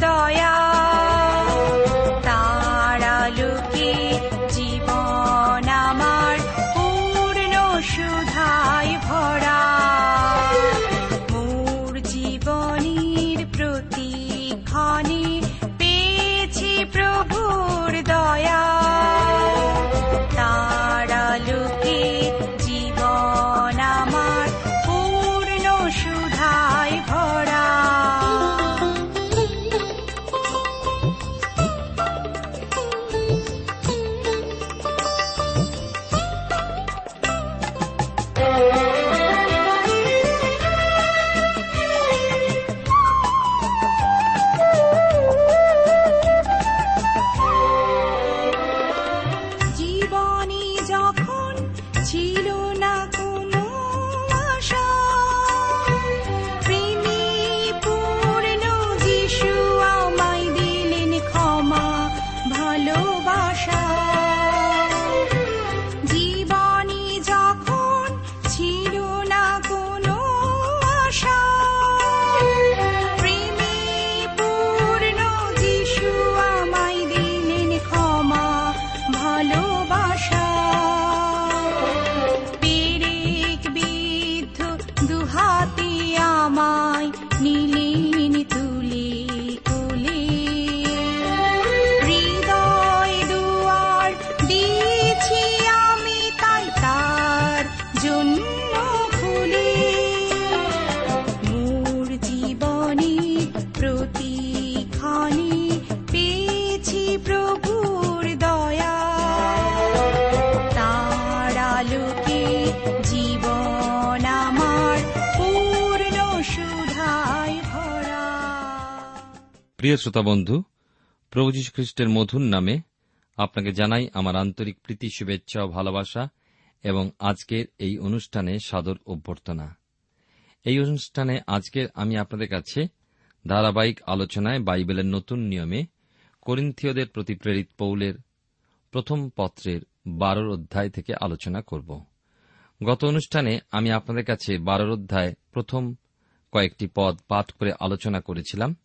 প্রভুর দয়া প্রিয় শ্রোতা বন্ধু প্রভু খ্রিস্টের মধুর নামে আপনাকে জানাই আমার আন্তরিক প্রীতি, শুভেচ্ছা ও ভালোবাসা এবং আজকের এই অনুষ্ঠানে সাদর অভ্যর্থনা। এই অনুষ্ঠানে আজকের আমি আপনাদের কাছে ধারাবাহিক আলোচনায় বাইবেলের নতুন নিয়মে করিন্থীয়দের প্রতি প্রেরিত পৌলের প্রথম পত্রের বারোর অধ্যায় থেকে আলোচনা করব। গত অনুষ্ঠানে আমি আপনাদের কাছে বারোর অধ্যায় প্রথম কয়েকটি পদ পাঠ করে আলোচনা করেছিলাম।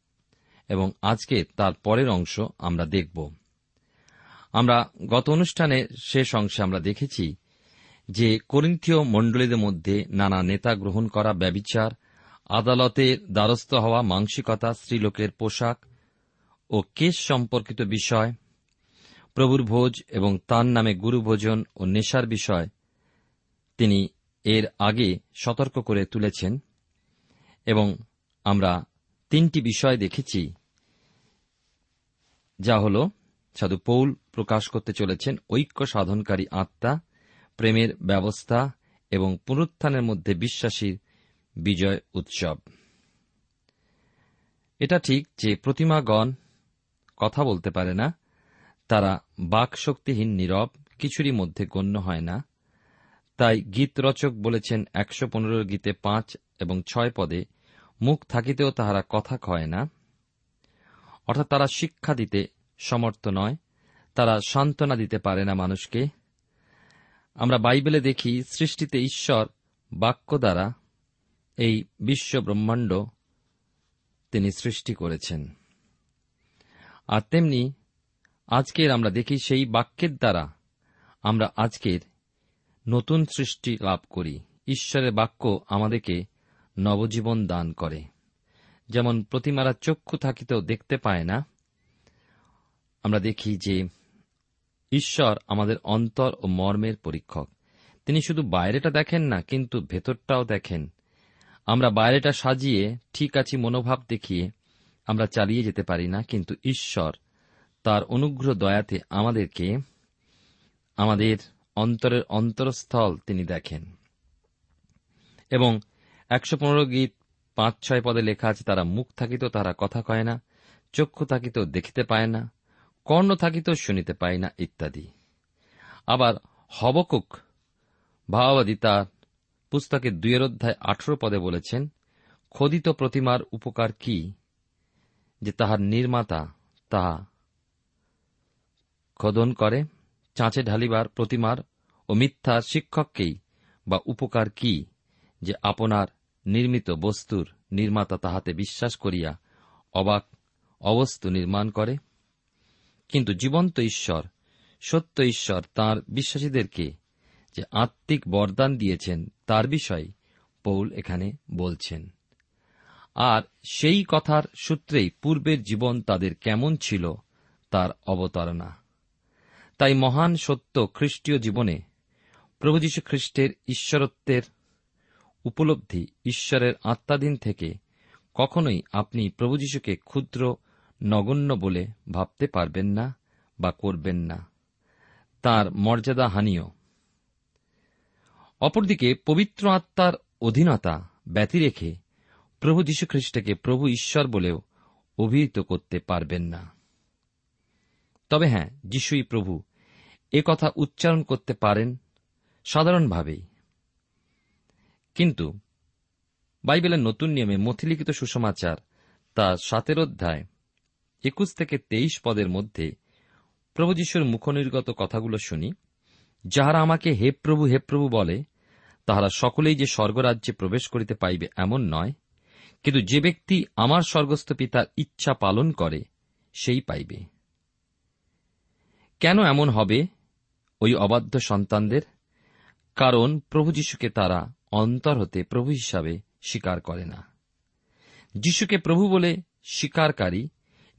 এবং আজকে তার পরের অংশ আমরা দেখব। আমরা গত অনুষ্ঠানে শেষ অংশে আমরা দেখেছি যে করিন্থীয় মণ্ডলীদের মধ্যে নানা নেতা গ্রহণ করা ব্যবিচার আদালতের দ্বারস্থ হওয়া মাংসিকতা স্ত্রীলোকের পোশাক ও কেস সম্পর্কিত বিষয়, প্রভুর ভোজ এবং তার নামে গুরুভোজন ও নেশার বিষয় তিনি এর আগে সতর্ক করে তুলেছেন এবং আমরা তিনটি বিষয় দেখেছি, যা হল সাধু পৌল প্রকাশ করতে চলেছেন ঐক্য সাধনকারী আত্মা, প্রেমের ব্যবস্থা এবং পুনরুত্থানের মধ্যে বিশ্বাসীর বিজয় উৎসব। এটা ঠিক যে প্রতিমাগণ কথা বলতে পারে না, তারা বাকশক্তিহীন নীরব, কিছুরই মধ্যে গণ্য হয় না। তাই গীত রচক বলেছেন একশো পনেরো গীতে পাঁচ এবং ছয় পদে মুখ থাকিতেও তাহারা কথা কয় না। অর্থাৎ তারা শিক্ষা দিতে সমর্থ নয়। তারা সান্ত্বনা দিতে পারে না মানুষকে। আমরা বাইবেলে দেখি সৃষ্টিতে ঈশ্বর বাক্য দ্বারা এই বিশ্ব ব্রহ্মাণ্ড তিনি সৃষ্টি করেছেন। আর তেমনি আজকের আমরা দেখি সেই বাক্যের দ্বারা আমরা আজকের নতুন সৃষ্টি লাভ করি। ঈশ্বরের বাক্য আমাদেরকে নবজীবন দান করে। যেমন প্রতিমারা চক্ষু থাকিতেও দেখতে পায় না, আমরা দেখি যে ঈশ্বর আমাদের অন্তর ও মর্মের পরীক্ষক। তিনি শুধু বাইরেটা দেখেন না, কিন্তু ভেতরটাও দেখেন। আমরা বাইরেটা সাজিয়ে ঠিক আছি, মনোভাব দেখিয়ে আমরা চালিয়ে যেতে পারি না, কিন্তু ঈশ্বর তার অনুগ্রহ দয়াতে আমাদেরকে, আমাদের অন্তরের অন্তরস্থল তিনি দেখেন। এবং একশো পনেরো গীত পাঁচ ছয় পদে লেখা আছে, তারা মুখ থাকিত, তারা কথা কয় না, চক্ষু থাকিত দেখিতে পায় না, কর্ণ থাকিত শুনিতে পায় না, ইত্যাদি। আবার হবকুক ভাওবাদী তার পুস্তকের দুইয়ের অধ্যায় আঠেরো পদে বলেছেন, খোদিত প্রতিমার উপকার কি, যে তাহার নির্মাতা তাহা খোদন করে, চাঁচে ঢালিবার প্রতিমার ও মিথ্যা শিক্ষককেই বা উপকার কি যে আপনার নির্মিত বস্তুর নির্মাতা তাহাতে বিশ্বাস করিয়া অবাক অবস্তু নির্মাণ করে। কিন্তু জীবন্ত ঈশ্বর, সত্য ঈশ্বর তাঁর বিশ্বাসীদেরকে যে আত্মিক বরদান দিয়েছেন তার বিষয় পৌল এখানে বলছেন। আর সেই কথার সূত্রেই পূর্বের জীবন তাদের কেমন ছিল তার অবতারণা। তাই মহান সত্য খ্রিস্টীয় জীবনে প্রভু যীশু খ্রিস্টের ঈশ্বরত্বের উপলব্ধি ঈশ্বরের আত্মাধীন থেকে কখনোই আপনি প্রভু যীশুকে ক্ষুদ্র, নগণ্য বলে ভাবতে পারবেন না বা করবেন না। তার মর্যাদা হানিও। অপরদিকে পবিত্র আত্মার অধীনতা ব্যতি রেখে প্রভু যীশুখ্রিস্টকে প্রভু ঈশ্বর বলেও অভিহিত করতে পারবেন না। তবে হ্যাঁ যিশুই প্রভু। এ কথা উচ্চারণ করতে পারেন সাধারণভাবেই। কিন্তু বাইবেলের নতুন নিয়মে মথিলিখিত সুসমাচার তা সাতের অধ্যায় একুশ থেকে তেইশ পদের মধ্যে প্রভু যিশুর মুখনির্গত কথাগুলো শুনি, যাহারা আমাকে হে প্রভু হে প্রভু বলে, তাহারা সকলেই যে স্বর্গরাজ্যে প্রবেশ করিতে পাইবে এমন নয়, কিন্তু যে ব্যক্তি আমার স্বর্গস্থ পিতার ইচ্ছা পালন করে, সেই পাইবে। কেন এমন হবে ওই অবাধ্য সন্তানদের? কারণ প্রভু যিশুকে তারা অন্তর হতে প্রভু হিসাবে স্বীকার করে না। যিশুকে প্রভু বলে স্বীকারকারী,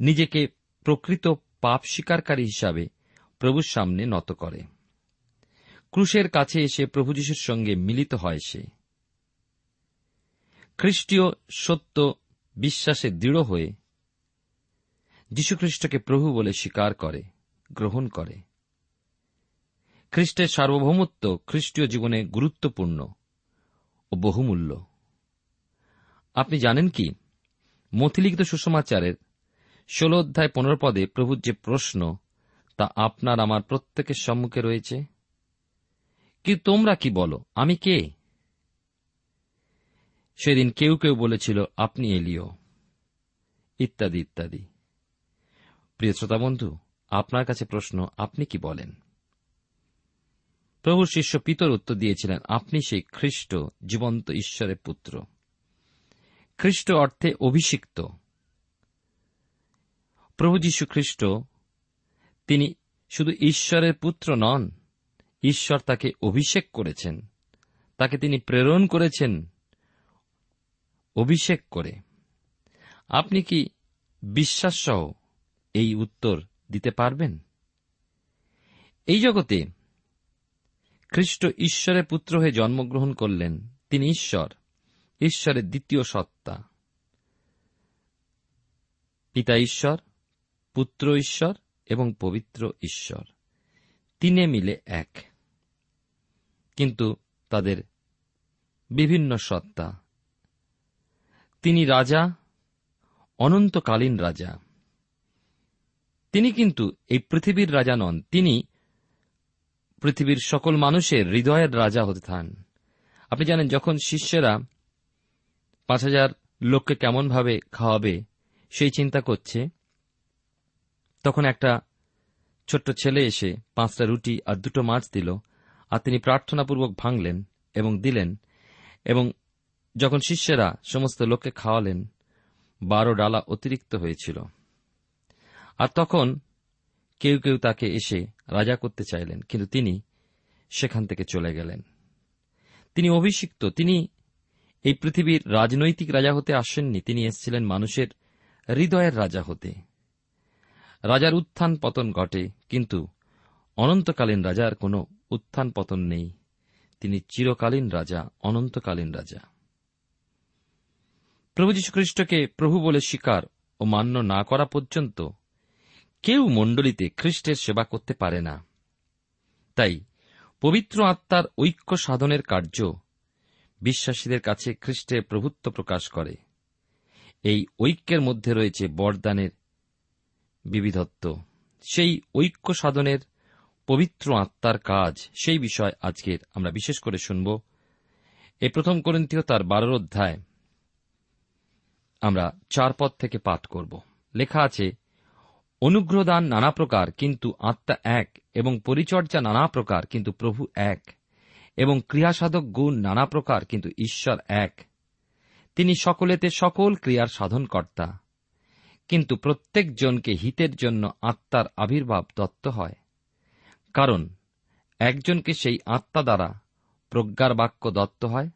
নিজেকে প্রকৃত পাপ স্বীকারকারী হিসাবে প্রভুর সামনে নত করে। ক্রুশের কাছে এসে প্রভু যিশুর সঙ্গে মিলিত হয় সে। খ্রিস্টীয় সত্য বিশ্বাসে দৃঢ় হয়ে যীশুখ্রিস্টকে প্রভু বলে স্বীকার করে, গ্রহণ করে। খ্রিস্টের সার্বভৌমত্ব খ্রিস্টীয় জীবনে গুরুত্বপূর্ণ। ও বহুমূল্য। আপনি জানেন কি? মথিলিখিত সুষমাচারের ষোল অধ্যায় পনেরো পদে প্রভুর যে প্রশ্ন, তা আপনার আমার প্রত্যেকের সম্মুখে রয়েছে। কি তোমরা কি বলো? আমি কে? সেদিন কেউ কেউ বলেছিল, আপনি এলিও। ইত্যাদি ইত্যাদি। প্রিয় শ্রোতা বন্ধু, আপনার কাছে প্রশ্ন, আপনি কি বলেন? প্রভুর শিষ্য পিতর উত্তর দিয়েছিলেন, আপনি সেই খ্রিস্ট, জীবন্ত ঈশ্বরের পুত্র। খ্রিস্ট অর্থে অভিষিক্ত। প্রভু যীশু খ্রিস্ট, তিনি শুধু ঈশ্বরের পুত্র নন, ঈশ্বর তাকে অভিষেক করেছেন। তাকে তিনি প্রেরণ করেছেন, অভিষেক করে। আপনি কি বিশ্বাস সহ এই উত্তর দিতে পারবেন? এই জগতে খ্রিস্ট ঈশ্বরের পুত্র হয়ে জন্মগ্রহণ করলেন। তিনি ঈশ্বর, ঈশ্বরের দ্বিতীয় সত্তা। পিতা ঈশ্বর, পুত্র ঈশ্বর এবং পবিত্র ঈশ্বর। তিনে মিলে এক। কিন্তু তাদের বিভিন্ন সত্তা। তিনি রাজা, অনন্তকালীন রাজা। তিনি কিন্তু এই পৃথিবীর রাজা নন। তিনি পৃথিবীর সকল মানুষের হৃদয়ের রাজা হতে থান। আপনি জানেন, যখন শিষ্যেরা পাঁচ হাজার লোককে কেমনভাবে খাওয়াবে, সেই চিন্তা করছে, তখন একটা ছোট্ট ছেলে এসে পাঁচটা রুটি আর দুটো মাছ দিল, আর তিনি প্রার্থনাপূর্বক ভাঙলেন এবং দিলেন, এবং যখন শিষ্যেরা সমস্ত লোককে খাওয়ালেন, বারো ডালা অতিরিক্ত হয়েছিল। আর তখন কেউ কেউ তাকে এসে রাজা করতে চাইলেন, কিন্তু তিনি সেখান থেকে চলে গেলেন। তিনি অভিষিক্ত, তিনি এই পৃথিবীর রাজনৈতিক রাজা হতে আসেননি, তিনি এসেছিলেন মানুষের হৃদয়ের রাজা হতে। রাজার উত্থান পতন ঘটে, কিন্তু অনন্তকালীন রাজার কোনো উত্থান পতন নেই। তিনি চিরকালীন রাজা, অনন্তকালীন রাজা। প্রভু যীশুখ্রিস্টকে প্রভু বলে স্বীকার ও মান্য না করা পর্যন্ত কেউ মণ্ডলীতে খ্রিস্টের সেবা করতে পারে না। তাই পবিত্র আত্মার ঐক্য সাধনের কার্য বিশ্বাসীদের কাছে খ্রিস্টের প্রভুত্ব প্রকাশ করে। এই ঐক্যের মধ্যে রয়েছে বরদানের বিবিধত্ব। সেই ঐক্য সাধনের পবিত্র আত্মার কাজ, সেই বিষয় আজকের আমরা বিশেষ করে শুনব। এ প্রথম করিন্তীয় তার বারোর অধ্যায় আমরা চার পদ থেকে পাঠ করব। লেখা আছে অনুগ্রহদান নানা প্রকার, কিন্তু আত্মা এক, এবং পরিচর্যা নানা প্রকার, কিন্তু প্রভু এক, এবং ক্রিয়াসাধক গুণ নানা প্রকার, কিন্তু ঈশ্বর এক। তিনি সকলেতে সকল ক্রিয়ার সাধনকর্তা। কিন্তু প্রত্যেকজনকে হিতের জন্য আত্মার আবির্ভাব দত্ত হয়। কারণ, একজনকে সেই আত্মা দ্বারা প্রজ্ঞার বাক্য দত্ত হয়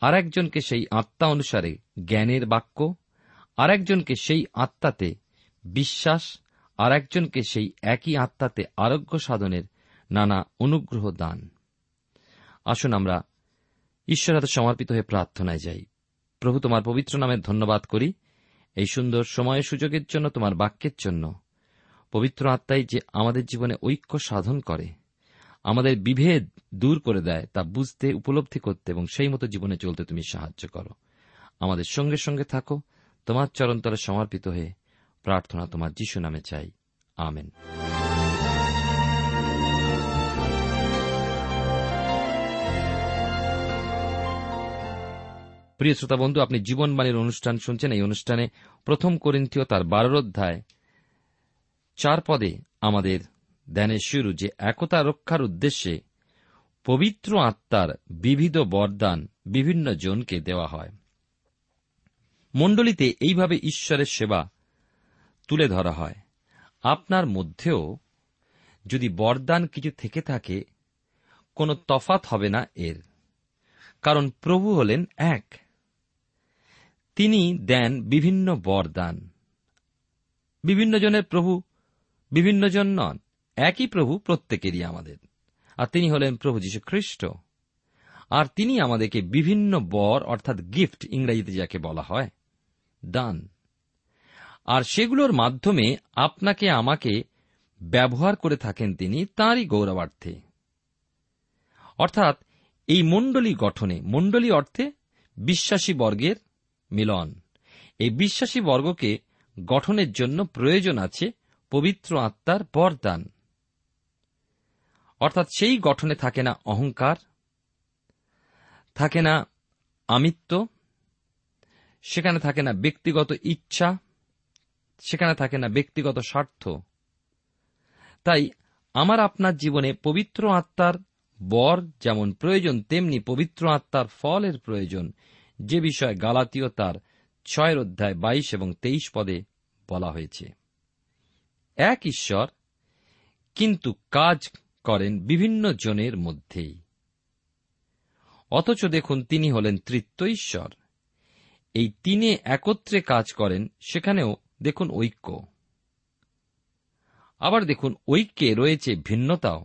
আর একজনকে সেই আত্মা অনুসারে জ্ঞানের বাক্য আর একজনকে সেই আত্মাতে বিশ্বাস আর একজনকে সেই একই আত্মাতে আরোগ্য সাধনের নানা অনুগ্রহ দান। আসুন আমরা ঈশ্বর হাতে সমর্পিত হয়ে প্রার্থনায় যাই। প্রভু, তোমার পবিত্র নামে ধন্যবাদ করি এই সুন্দর সময় সুযোগের জন্য, তোমার বাক্যের জন্য। পবিত্র আত্মাই যে আমাদের জীবনে ঐক্য সাধন করে, আমাদের বিভেদ দূর করে দেয়, তা বুঝতে, উপলব্ধি করতে এবং সেই মতো জীবনে চলতে তুমি সাহায্য করো। আমাদের সঙ্গে সঙ্গে থাকো, তোমার চরণতলে সমর্পিত হয়ে প্রার্থনা তোমার যিশু নামে চাই। আমেন। প্রিয় শ্রোতা বন্ধু, আপনি জীবনবাণীর অনুষ্ঠান শুনছেন। এই অনুষ্ঠানে প্রথম করিন্থীয় তার বারোর অধ্যায় চার পদে আমাদের ধ্যানের শুরু, যে একতা রক্ষার উদ্দেশ্যে পবিত্র আত্মার বিবিধ বরদান বিভিন্ন জনকে দেওয়া হয়। মণ্ডলীতে এইভাবে ঈশ্বরের সেবা তুলে ধরা হয়। আপনার মধ্যেও যদি বরদান কিছু থেকে থাকে, কোনো তফাত হবে না এর। কারণ প্রভু হলেন এক। তিনি দেন বিভিন্ন বরদান। বিভিন্ন জনের প্রভু, বিভিন্ন জন নন। একই প্রভু প্রত্যেকেরই আমাদের। আর তিনি হলেন প্রভু যীশু খ্রিস্ট আর তিনি আমাদেরকে বিভিন্ন বর, অর্থাৎ গিফট ইংরেজিতে যাকে বলা হয়, দান। আর সেগুলোর মাধ্যমে আপনাকে আমাকে ব্যবহার করে থাকেন তিনি তাঁরই গৌরবার্থে। অর্থাৎ এই মণ্ডলী গঠনে, মণ্ডলী অর্থে বিশ্বাসী বর্গের মিলন। এই বিশ্বাসী বর্গকে গঠনের জন্য প্রয়োজন আছে পবিত্র আত্মার বরদান। অর্থাৎ সেই গঠনে থাকে না অহংকার, থাকে না আমিত্ব, সেখানে থাকে না ব্যক্তিগত ইচ্ছা সেখানে থাকে না ব্যক্তিগত স্বার্থ। তাই আমার আপনার জীবনে পবিত্র আত্মার বর যেমন প্রয়োজন, তেমনি পবিত্র আত্মার ফলের প্রয়োজন। যে বিষয় গালাতীয় তার ছয়ের অধ্যায় বাইশ এবং তেইশ পদে বলা হয়েছে। এক ঈশ্বর কিন্তু কাজ করেন বিভিন্ন জনের মধ্যেই। অথচ দেখুন, তিনি হলেন তৃত্ব ঈশ্বর। এই তিনে একত্রে কাজ করেন, সেখানেও দেখুন ঐক্য। আবার দেখুন ঐক্যে রয়েছে ভিন্নতাও।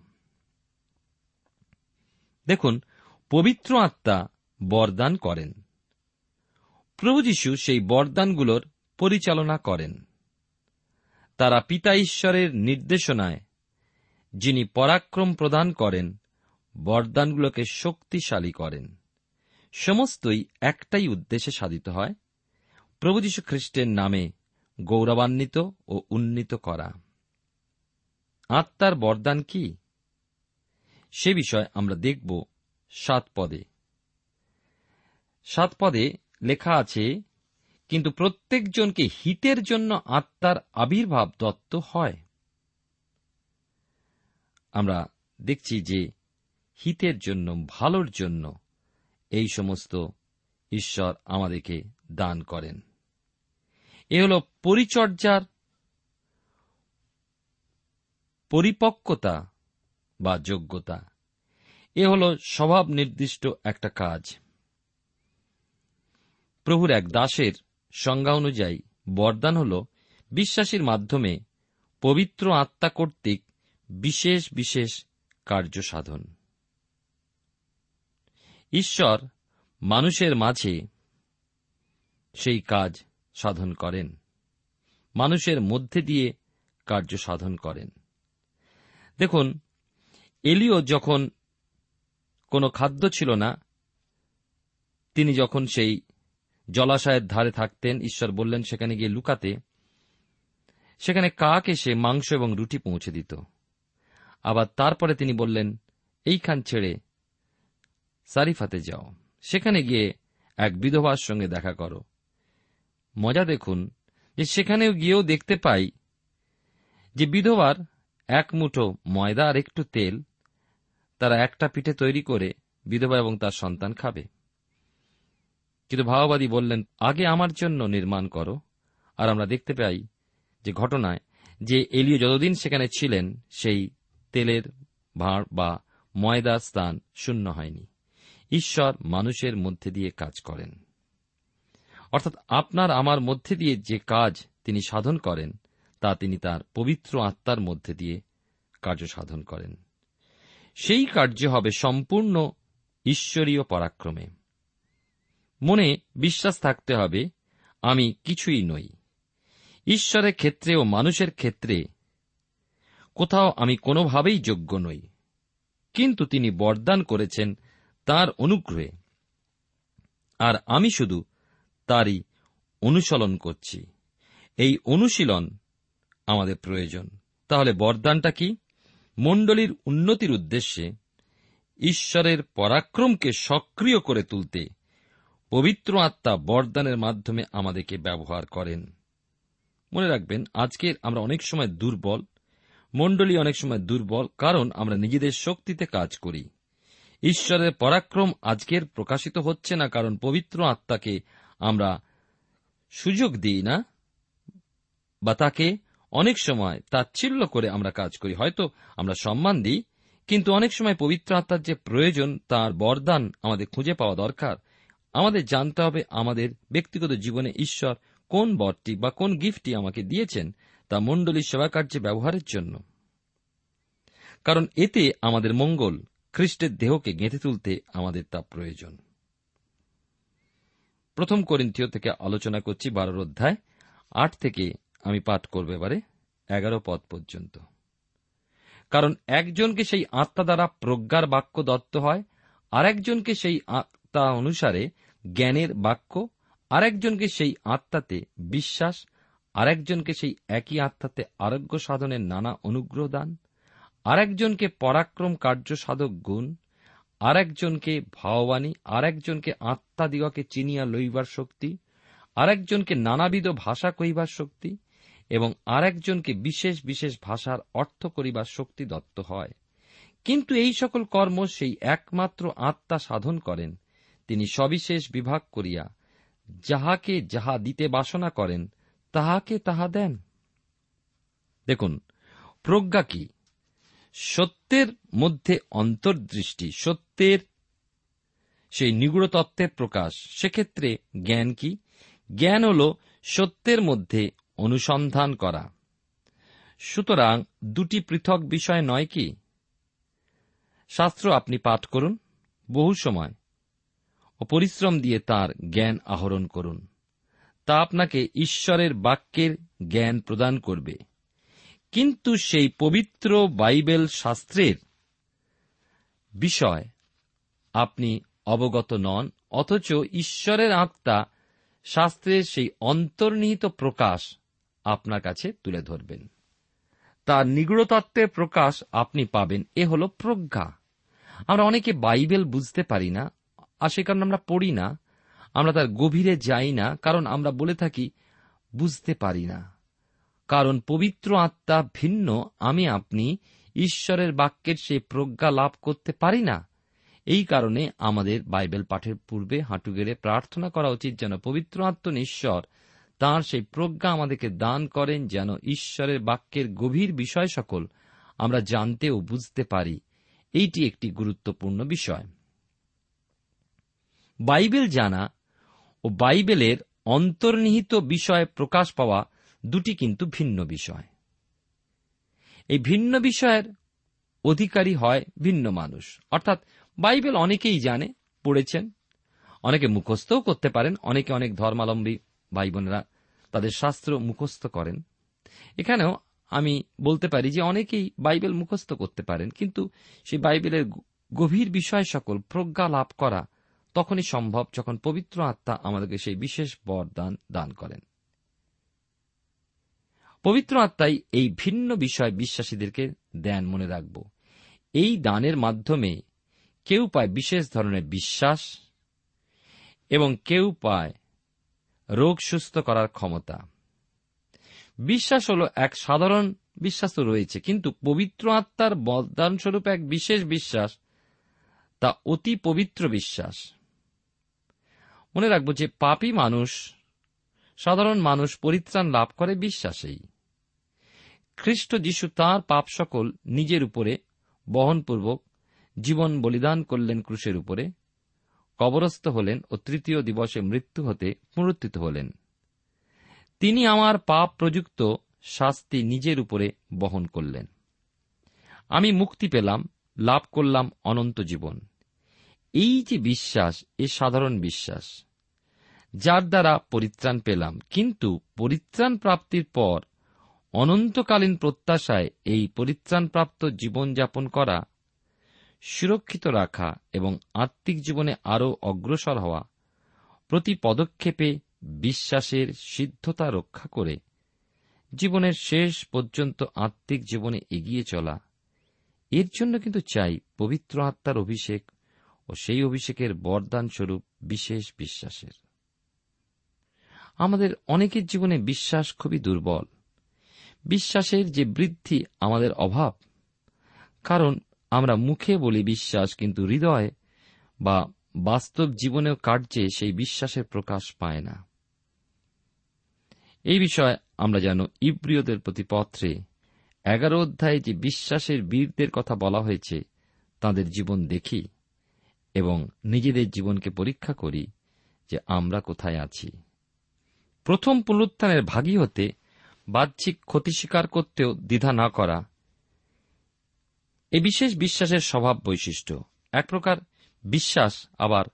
দেখুন, পবিত্র আত্মা বরদান করেন। প্রভু যীশু সেই বরদানগুলোর পরিচালনা করেন। তারা পিতা ঈশ্বরের নির্দেশনায়, যিনি পরাক্রম প্রদান করেন, বরদানগুলোকে শক্তিশালী করেন। সমস্তই একটাই উদ্দেশ্যে সাধিত হয়, প্রভু যীশু খ্রিস্টের নামে গৌরবান্বিত ও উন্নীত করা। আত্মার বরদান কি? সে বিষয় আমরা দেখব সাত পদে। সাত পদে লেখা আছে, কিন্তু প্রত্যেকজনকে হিতের জন্য আত্মার আবির্ভাব দত্ত হয়। আমরা দেখছি যে হিতের জন্য, ভালোর জন্য এই সমস্ত ঈশ্বর আমাদেরকে দান করেন। এ হল পরিচর্যার পরিপক্কতা বা যোগ্যতা। এ হল স্বভাব নির্দিষ্ট একটা কাজ। প্রভুর এক দাসের সংজ্ঞা অনুযায়ী বরদান হল বিশ্বাসীর মাধ্যমে পবিত্র আত্মা কর্তৃক বিশেষ বিশেষ কার্য সাধন। ঈশ্বর মানুষের মাঝে সেই কাজ সাধন করেন। মানুষের মধ্যে দিয়ে কার্য সাধন করেন। দেখুন, এলিও যখন কোনো খাদ্য ছিল না, তিনি যখন সেই জলাশয়ের ধারে থাকতেন, ঈশ্বর বললেন, সেখানে গিয়ে লুকাতে। সেখানে কাক এসে মাংস এবং রুটি পৌঁছে দিত। আবার তারপরে তিনি বললেন, এইখান ছেড়ে সারিফাতে যাও। সেখানে গিয়ে এক বিধবার সঙ্গে দেখা করো। মজা দেখুন, যে সেখানেও গিয়েও দেখতে পাই যে বিধবার এক মুঠো ময়দা আর একটু তেল তারা একটা পিঠে তৈরি করে বিধবা এবং তার সন্তান খাবে। কিন্তু ভাওবাদী বললেন, আগে আমার জন্য নির্মাণ করো। আর আমরা দেখতে পাই যে ঘটনায় যে এলিও যতদিন সেখানে ছিলেন, সেই তেলের ভাঁড় বা ময়দার স্থান শূন্য হয়নি। ঈশ্বর মানুষের মধ্যে দিয়ে কাজ করেন। অর্থাৎ আপনার আমার মধ্যে দিয়ে যে কাজ তিনি সাধন করেন, তা তিনি তার পবিত্র আত্মার মধ্যে দিয়ে কার্য সাধন করেন। সেই কার্য হবে সম্পূর্ণ ঈশ্বরীয় পরাক্রমে। মনে বিশ্বাস থাকতে হবে, আমি কিছুই নই। ঈশ্বরের ক্ষেত্রে ও মানুষের ক্ষেত্রে কোথাও আমি কোনোভাবেই যোগ্য নই। কিন্তু তিনি বরদান করেছেন তার অনুগ্রহে। আর আমি শুধু তারই অনুসরণ করছি। এই অনুশীলন আমাদের প্রয়োজন। তাহলে বরদানটা কি? মণ্ডলীর উন্নতির উদ্দেশ্যে ঈশ্বরের পরাক্রমকে সক্রিয় করে তুলতে পবিত্র আত্মা বরদানের মাধ্যমে আমাদেরকে ব্যবহার করেন। মনে রাখবেন, আজকের আমরা অনেক সময় দুর্বল, মণ্ডলী অনেক সময় দুর্বল, কারণ আমরা নিজেদের শক্তিতে কাজ করি। ঈশ্বরের পরাক্রম আজকের প্রকাশিত হচ্ছে না, কারণ পবিত্র আত্মাকে আমরা সুযোগ দিই না, বা তাকে অনেক সময় তাচ্ছিল্য করে আমরা কাজ করি। হয়তো আমরা সম্মান দিই, কিন্তু অনেক সময় পবিত্র আত্মার যে প্রয়োজন, তার বরদান আমাদের খুঁজে পাওয়া দরকার। আমাদের জানতে হবে আমাদের ব্যক্তিগত জীবনে ঈশ্বর কোন বরটি বা কোন গিফটটি আমাকে দিয়েছেন তা মণ্ডলীর সেবা কার্যে ব্যবহারের জন্য। কারণ এতে আমাদের মঙ্গল, খ্রিস্টের দেহকে গেঁথে তুলতে আমাদের তা প্রয়োজন। প্রথম করিন্থীয় থেকে আলোচনা করছি বারোর অধ্যায়। আট থেকে আমি পাঠ করব এবারে, এগারো পদ পর্যন্ত। কারণ একজনকে সেই আত্মা দ্বারা প্রজ্ঞার বাক্য দত্ত হয় আর একজনকে সেই আত্মা অনুসারে জ্ঞানের বাক্য, আরেকজনকে সেই আত্মাতে বিশ্বাস, আরেকজনকে সেই একই আত্মাতে আরোগ্য সাধনের নানা অনুগ্রহ দান, আরেকজনকে পরাক্রম কার্য সাধক গুণ আরেকজনকে ভাববাণী আরেকজনকে আত্মা দিগকে চিনিয়া লইবার শক্তি, আরেকজনকে নানাবিধ ভাষা কহিবার শক্তি এবং আর একজনকে বিশেষ বিশেষ ভাষার অর্থ করিবার শক্তি দত্ত হয়। কিন্তু এই সকল কর্ম সেই একমাত্র আত্মা সাধন করেন। তিনি সবিশেষ বিভাগ করিয়া যাহাকে যাহা দিতে বাসনা করেন, তাহাকে তাহা দেন। দেখুন, প্রজ্ঞা কি? সত্যের মধ্যে অন্তর্দৃষ্টি, সত্যের সেই নিগুড় তত্ত্বের প্রকাশ। সেক্ষেত্রে জ্ঞান কি? জ্ঞান হল সত্যের মধ্যে অনুসন্ধান করা। সুতরাং দুটি পৃথক বিষয় নয় কি? শাস্ত্র আপনি পাঠ করুন বহু সময় ও পরিশ্রম দিয়ে তার জ্ঞান আহরণ করুন। তা আপনাকে ঈশ্বরের বাক্যের জ্ঞান প্রদান করবে। কিন্তু সেই পবিত্র বাইবেল শাস্ত্রের বিষয় আপনি অবগত নন, অথচ ঈশ্বরের আত্মা শাস্ত্রের সেই অন্তর্নিহিত প্রকাশ আপনার কাছে তুলে ধরবেন। তার নিগুড়তত্ত্বের প্রকাশ আপনি পাবেন, এ হল প্রজ্ঞা। আমরা অনেকে বাইবেল বুঝতে পারি না, আর সে কারণে আমরা পড়ি না, আমরা তার গভীরে যাই না, কারণ আমরা বলে থাকি, বুঝতে পারি না। কারণ পবিত্র আত্মা ভিন্ন, আমি আপনি, ঈশ্বরের বাক্যের সেই প্রজ্ঞা লাভ করতে পারি না। এই কারণে আমাদের বাইবেল পাঠের পূর্বে হাঁটু গেড়ে প্রার্থনা করা উচিত যেন পবিত্র আত্মন ঈশ্বর তাঁর সেই প্রজ্ঞা আমাদেরকে দান করেন যেন ঈশ্বরের বাক্যের গভীর বিষয় সকল আমরা জানতে ও বুঝতে পারি। এইটি একটি গুরুত্বপূর্ণ বিষয়। বাইবেল জানা ও বাইবেলের অন্তর্নিহিত বিষয় প্রকাশ পাওয়া দুটি কিন্তু ভিন্ন বিষয়। এই ভিন্ন বিষয়ের অধিকারী হয় ভিন্ন মানুষ। অর্থাৎ বাইবেল অনেকেই জানে, পড়েছেন, অনেকে মুখস্থও করতে পারেন, অনেকে অনেক ধর্মাবলম্বী ভাই বোনেরা তাদের শাস্ত্র মুখস্থ করেন। এখানেও আমি বলতে পারি যে অনেকেই বাইবেল মুখস্থ করতে পারেন, কিন্তু সেই বাইবেলের গভীর বিষয় সকল প্রজ্ঞা লাভ করা তখনই সম্ভব যখন পবিত্র আত্মা আমাদেরকে সেই বিশেষ বরদান দান করেন। পবিত্র আত্মাই এই ভিন্ন বিষয় বিশ্বাসীদেরকে দেন মনে রাখব। এই দানের মাধ্যমে কেউ পায় বিশেষ ধরনের বিশ্বাস এবং কেউ পায় রোগ সুস্থ করার ক্ষমতা। বিশ্বাস হল এক সাধারণ বিশ্বাস তো রয়েছে, কিন্তু পবিত্র আত্মার বদানস্বরূপ এক বিশেষ বিশ্বাস তা অতি পবিত্র বিশ্বাস। মনে রাখব যে পাপী মানুষ, সাধারণ মানুষ পরিত্রাণ লাভ করে বিশ্বাসেই। খ্রিস্ট যিশু তাঁর পাপ সকল নিজের উপরে বহনপূর্বক জীবন বলিদান করলেন ক্রুশের উপরে, কবরস্থ হলেন ও তৃতীয় দিবসে মৃত্যু হতে পুনরুত্থিত হলেন। তিনি আমার পাপ প্রযুক্ত শাস্তি নিজের উপরে বহন করলেন। আমি মুক্তি পেলাম, লাভ করলাম অনন্ত জীবন। এই যে বিশ্বাস, এ সাধারণ বিশ্বাস, যার দ্বারা পরিত্রাণ পেলাম। কিন্তু পরিত্রাণ প্রাপ্তির পর অনন্তকালীন প্রত্যাশায় এই পরিত্রাণপ্রাপ্ত জীবনযাপন করা, সুরক্ষিত রাখা এবং আত্মিক জীবনে আরও অগ্রসর হওয়া, প্রতি পদক্ষেপে বিশ্বাসের সিদ্ধতা রক্ষা করে জীবনের শেষ পর্যন্ত আত্মিক জীবনে এগিয়ে চলা। এর জন্য কিন্তু চাই পবিত্র আত্মার অভিষেক ও সেই অভিষেকের বরদান স্বরূপ বিশেষ বিশ্বাসের। আমাদের অনেকের জীবনে বিশ্বাস খুবই দুর্বল। বিশ্বাসের যে বৃদ্ধি আমাদের অভাব। কারণ আমরা মুখে বলি বিশ্বাস, কিন্তু হৃদয় বা বাস্তব জীবনেও কার্যে সেই বিশ্বাসের প্রকাশ পায় না। এই বিষয়ে আমরা যেন ইব্রিয়দের প্রতি পত্রে এগারো অধ্যায়ে যে বিশ্বাসের বীরদের কথা বলা হয়েছে, তাদের জীবন দেখি এবং নিজেদের জীবনকে পরীক্ষা করি যে আমরা কোথায় আছি। প্রথম পুনরুত্থানের ভাগী হতে বাহ্যিক ক্ষতি স্বীকার করতেও দ্বিধা না করা। এ বিশেষ বিশ্বাসের স্বভাব বৈশিষ্ট্য। এক প্রকার বিশ্বাস আবার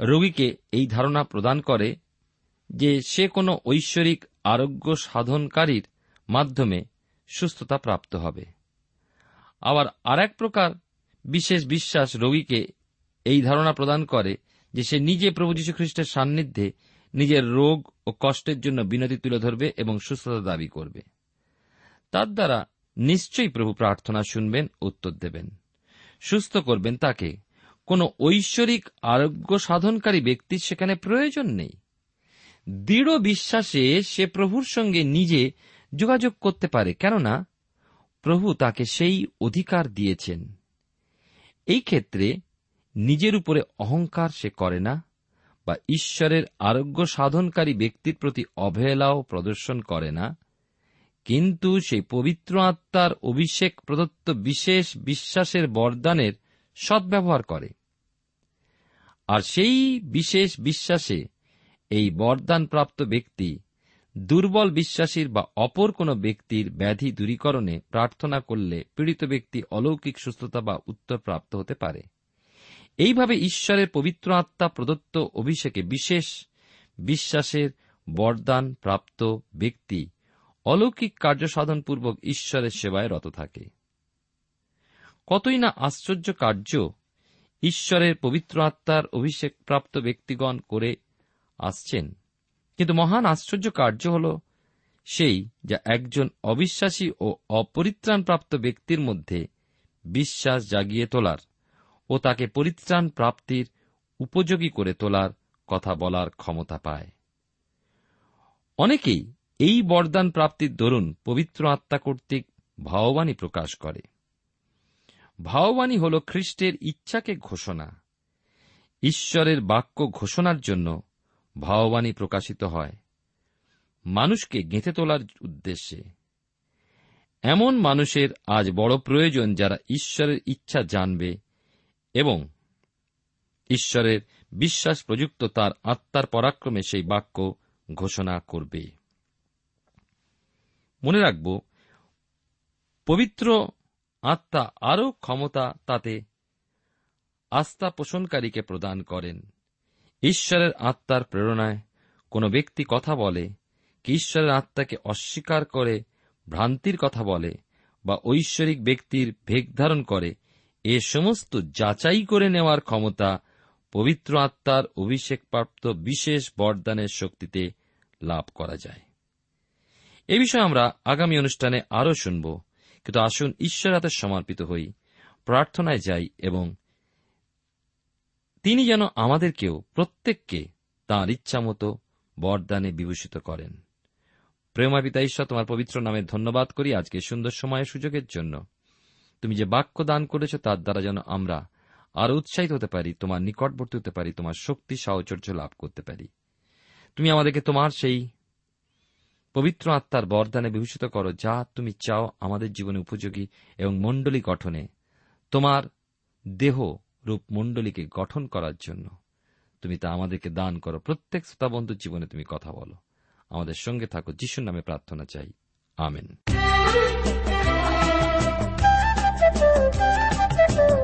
রোগীকে এই ধারণা প্রদান করে যে সে কোনো ঐশ্বরিক আরোগ্য সাধনকারীর মাধ্যমে সুস্থতা প্রাপ্ত হবে। আবার আর এক প্রকার বিশেষ বিশ্বাস রোগীকে এই ধারণা প্রদান করে যে সে নিজে প্রভু যীশু খ্রিস্টের সান্নিধ্যে নিজের রোগ ও কষ্টের জন্য বিনতি তুলে ধরবে এবং সুস্থতা দাবি করবে। তার দ্বারা নিশ্চয়ই প্রভু প্রার্থনা শুনবেন, উত্তর দেবেন। সুস্থ করবেন তাকে। কোন ঐশ্বরিক আরোগ্য সাধনকারী ব্যক্তির সেখানে প্রয়োজন নেই। দৃঢ় বিশ্বাসে সে প্রভুর সঙ্গে নিজে যোগাযোগ করতে পারে, কেননা প্রভু তাকে সেই অধিকার দিয়েছেন। এই ক্ষেত্রে নিজের উপরে অহংকার সে করে না। বা ঈশ্বরের আরোগ্য সাধনকারী ব্যক্তির প্রতি অবহেলাও প্রদর্শন করে না। কিন্তু সেই পবিত্র আত্মার অভিষেক প্রদত্ত বিশেষ বিশ্বাসের বরদানের সদ্ব্যবহার করে। আর সেই বিশেষ বিশ্বাসে এই বরদানপ্রাপ্ত ব্যক্তি দুর্বল বিশ্বাসীর বা অপর কোন ব্যক্তির ব্যাধি দূরীকরণে প্রার্থনা করলে পীড়িত ব্যক্তি অলৌকিক সুস্থতা বা উত্তর প্রাপ্ত হতে পারে। এইভাবে ঈশ্বরের পবিত্র আত্মা প্রদত্ত অভিষেকে বিশেষ বিশ্বাসের বরদান প্রাপ্ত ব্যক্তি অলৌকিক কার্যসাধনপূর্বক ঈশ্বরের সেবায় রত থাকে। কতই না আশ্চর্য কার্য ঈশ্বরের পবিত্র আত্মার অভিষেক প্রাপ্ত ব্যক্তিগণ করে আসছেন। কিন্তু মহান আশ্চর্য কার্য হল সেই যা একজন অবিশ্বাসী ও অপরিত্রাণপ্রাপ্ত ব্যক্তির মধ্যে বিশ্বাস জাগিয়ে তোলার। ও তাকে পরিত্রাণ প্রাপ্তির উপযোগী করে তোলার কথা বলার ক্ষমতা পায়। অনেকেই এই বরদান প্রাপ্তির দরুন পবিত্র আত্মা কর্তৃক ভাববাণী প্রকাশ করে। ভাববাণী হল খ্রিস্টের ইচ্ছাকে ঘোষণা। ঈশ্বরের বাক্য ঘোষণার জন্য ভাববাণী প্রকাশিত হয় মানুষকে গেঁথে তোলার উদ্দেশ্যে। এমন মানুষের আজ বড় প্রয়োজন যারা ঈশ্বরের ইচ্ছা জানবে এবং ঈশ্বরের বিশ্বাস প্রযুক্ত তার আত্মার পরাক্রমে সেই বাক্য ঘোষণা করবে। মনে রাখব, পবিত্র আত্মা আরও ক্ষমতা তাতে আস্থা পোষণকারীকে প্রদান করেন। ঈশ্বরের আত্মার প্রেরণায় কোনো ব্যক্তি কথা বলে কি ঈশ্বরের আত্মাকে অস্বীকার করে, ভ্রান্তির কথা বলে বা ঐশ্বরিক ব্যক্তির ভেগ ধারণ করে এ সমস্ত যাচাই করে নেওয়ার ক্ষমতা পবিত্র আত্মার অভিষেকপ্রাপ্ত বিশেষ বরদানের শক্তিতে লাভ করা যায়। এ বিষয়ে আমরা আগামী অনুষ্ঠানে আরও শুনব। কিন্তু আসুন ঈশ্বর হাতে সমর্পিত হই, প্রার্থনায় যাই এবং তিনি যেন আমাদেরকেও প্রত্যেককে তাঁর ইচ্ছামতো বরদানে বিভূষিত করেন। প্রেমা পিতা ঈশ্বর, তোমার পবিত্র নামে ধন্যবাদ করি আজকে সুন্দর সময়ের সুযোগের জন্য। তুমি যে বাক্য দান করেছ তার দ্বারা যেন আমরা আরও উৎসাহিত হতে পারি, তোমার নিকটবর্তী হতে পারি, তোমার শক্তি, সাহচর্য লাভ করতে পারি। তুমি আমাদেরকে তোমার সেই পবিত্র আত্মার বরদানে বিভূষিত করো, যা তুমি চাও আমাদের জীবনে উপযোগী এবং মণ্ডলী গঠনে, তোমার দেহ রূপ মণ্ডলীকে গঠন করার জন্য। তুমি তা আমাদেরকে দান করো। প্রত্যেক শ্রোতাবন্ধুর জীবনে তুমি কথা বলো। আমাদের সঙ্গে থাকো। যিশুর নামে প্রার্থনা চাই। আমেন। Thank you.